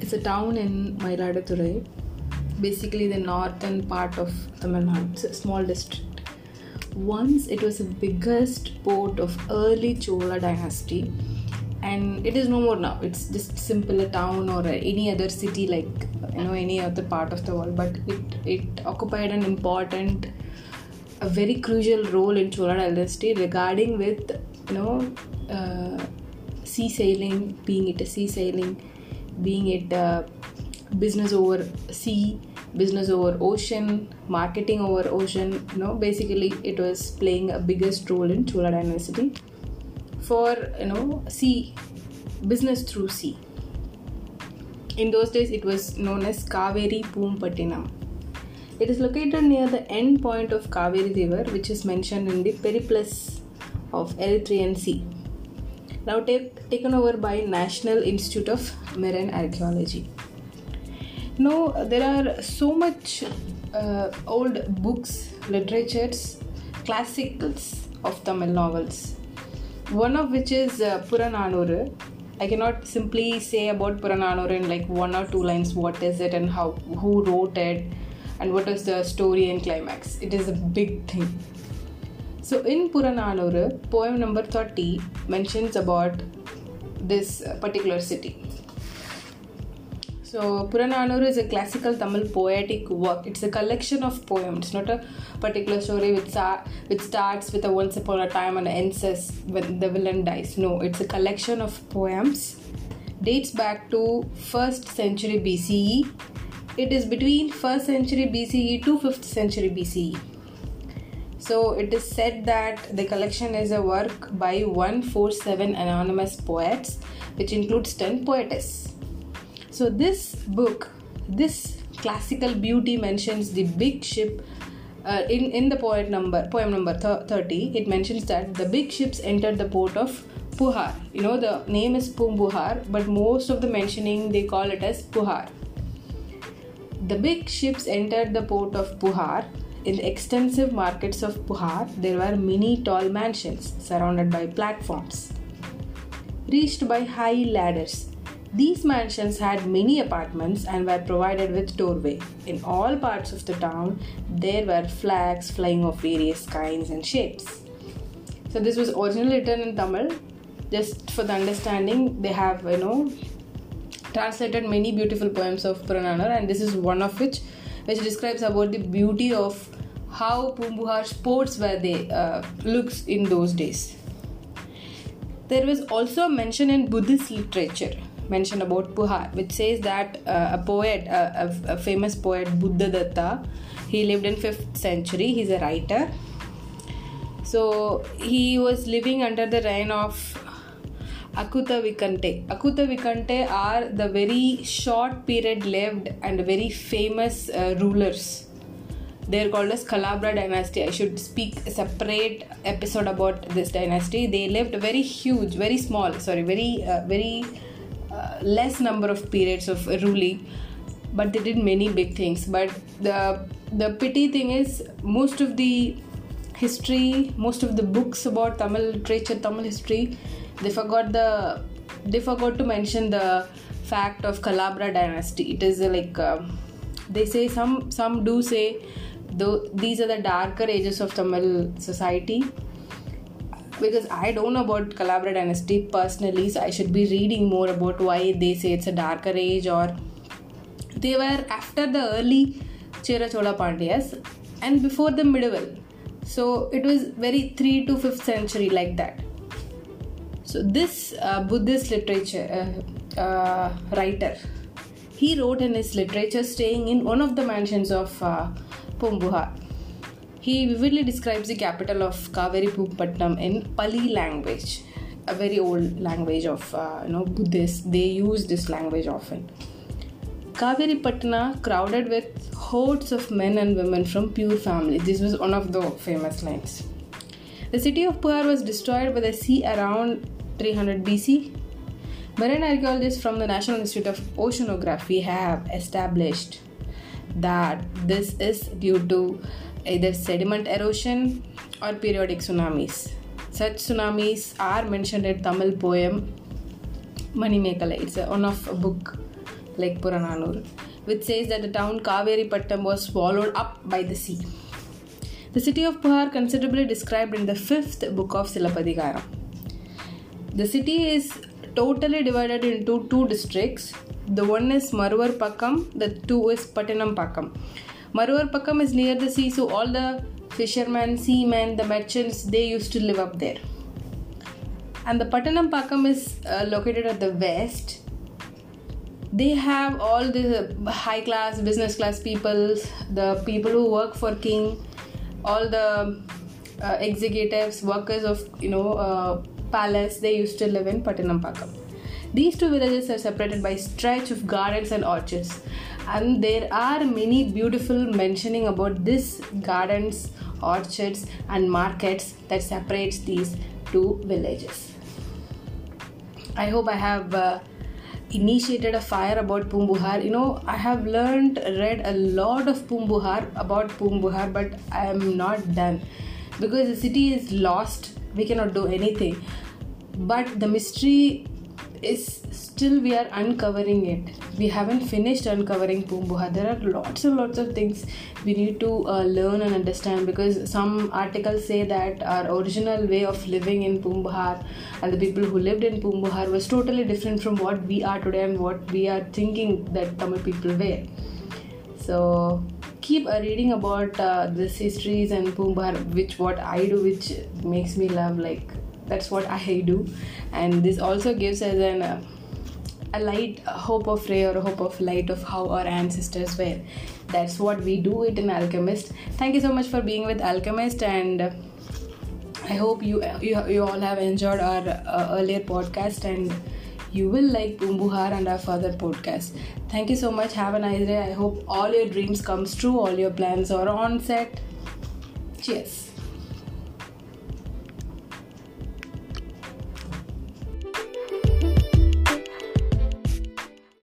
It's a town in Mayiladuthurai, basically the northern part of Tamil Nadu. It's a small district. Once it was the biggest port of early Chola dynasty, and it is no more now. It's just simple a town or any other city like you know any other part of the world. But it it occupied an important, a very crucial role in Chola dynasty regarding with you know. Uh, sea sailing, being it a sea sailing, being it a business over sea, business over ocean, marketing over ocean. You know, basically it was playing a biggest role in Chola dynasty for you know sea business through sea. In those days, it was known as Kaveri Poompattinam. It is located near the end point of Kaveri River, which is mentioned in the Periplus of Erythraean Sea now take, taken over by National Institute of Marine Archaeology. Now there are so much uh, old books, literatures, classicals of Tamil novels. One of which is uh, Purananuru. I cannot simply say about Purananuru in like one or two lines what is it and how who wrote it and what is the story and climax. It is a big thing so in Purananuru, poem number 30 mentions about this uh, particular city. So Purananuru is a classical Tamil poetic work. It's a collection of poems, It's not a particular story which, which starts with a once upon a time and ends as when the villain dies. No, it's a collection of poems. Dates back to 1st century BCE. It is between 1st century BCE to 5th century BCE so it is said that the collection is a work by 147 anonymous poets, which includes 10 poetess. So this book, this classical beauty mentions the big ship. Uh, in in the poet number poem number th- 30 it mentions that the big ships entered the port of puhar you know the name is poombuhar but most of the mentioning they call it as puhar the big ships entered the port of puhar in the extensive markets of Puhar, there were many tall mansions surrounded by platforms, reached by high ladders. These mansions had many apartments and were provided with doorway. In all parts of the town, there were flags flying of various kinds and shapes. So this was originally written in Tamil. Just for the understanding, they have you know translated many beautiful poems of Purananur, and this is one of which which describes about the beauty of how Poombuhar's ports were they uh, looks in those days. There was also a mention in Buddhist literature mentioned about Puhar, which says that uh, a poet, uh, a, a, famous poet Buddhadatta, he lived in 5th century. He's a writer. So he was living under the reign of Akuta Vikante. Akuta Vikante are the very short period lived and very famous uh, rulers they're called as Kalabra dynasty. I should speak a separate episode about this dynasty. They lived very huge, very small, sorry, very uh, very uh, less number of periods of ruling, but they did many big things. But the the pity thing is most of the history, most of the books about Tamil literature, Tamil history, they forgot the they forgot to mention the fact of Kalabra dynasty. It is like uh, they say some some do say though these are the darker ages of Tamil society because I don't know about Kalabra dynasty personally, so I should be reading more about why they say it's a darker age or they were after the early Chera Chola Pandyas and before the medieval. So it was very 3 to 5th century like that. So this uh, Buddhist literature uh, uh, writer, he wrote in his literature staying in one of the mansions of uh, He vividly describes the capital of Kaveri Poompatnam in Pali language, a very old language of uh, you know Buddhists. They use this language often. Kaveri Patna crowded with hordes of men and women from pure families. This was one of the famous lines. The city of Puhar was destroyed by the sea around 300 BC. Marine archaeologists from the National Institute of Oceanography have established that this is due to either sediment erosion or periodic tsunamis. Such tsunamis are mentioned in Tamil poem Manimekala. It's one of a book like Purananur, which says that the town Kaveri Pattam was swallowed up by the sea. The city of Puhar considerably described in the fifth book of Silapadikara. The city is totally divided into two districts. The one is Maruvur Pakkam, the two is Patinam Pakam. Maruvur Pakkam is near the sea, so all the fishermen, seamen, the merchants, they used to live up there. And the Patanam Pakam is uh, located at the west. They have all the high class, business class people, the people who work for king, all the uh, executives, workers of you know uh, palace. They used to live in Patanam Pakam. These two villages are separated by stretch of gardens and orchards, and there are many beautiful mentioning about this gardens, orchards, and markets that separates these two villages. I hope I have uh, initiated a fire about Poombuhar. You know, I have learned, read a lot of Poombuhar about Poombuhar, but I am not done because the city is lost. We cannot do anything. But the mystery is still we are uncovering it we haven't finished uncovering Poombuhar. There are lots and lots of things we need to uh, learn and understand because some articles say that our original way of living in Poombuhar and the people who lived in Poombuhar was totally different from what we are today and what we are thinking that Tamil people were. So keep reading about uh, this histories and Poombuhar, which what I do, which makes me love like that's what I do, and this also gives us an uh, a light a hope of ray or a hope of light of how our ancestors were that's what we do it in alchemist thank you so much for being with alchemist and i hope you you, you all have enjoyed our uh, earlier podcast and you will like Poombuhar and our further podcast. Thank you so much. Have a nice day. I hope all your dreams comes true, all your plans are on set. Cheers.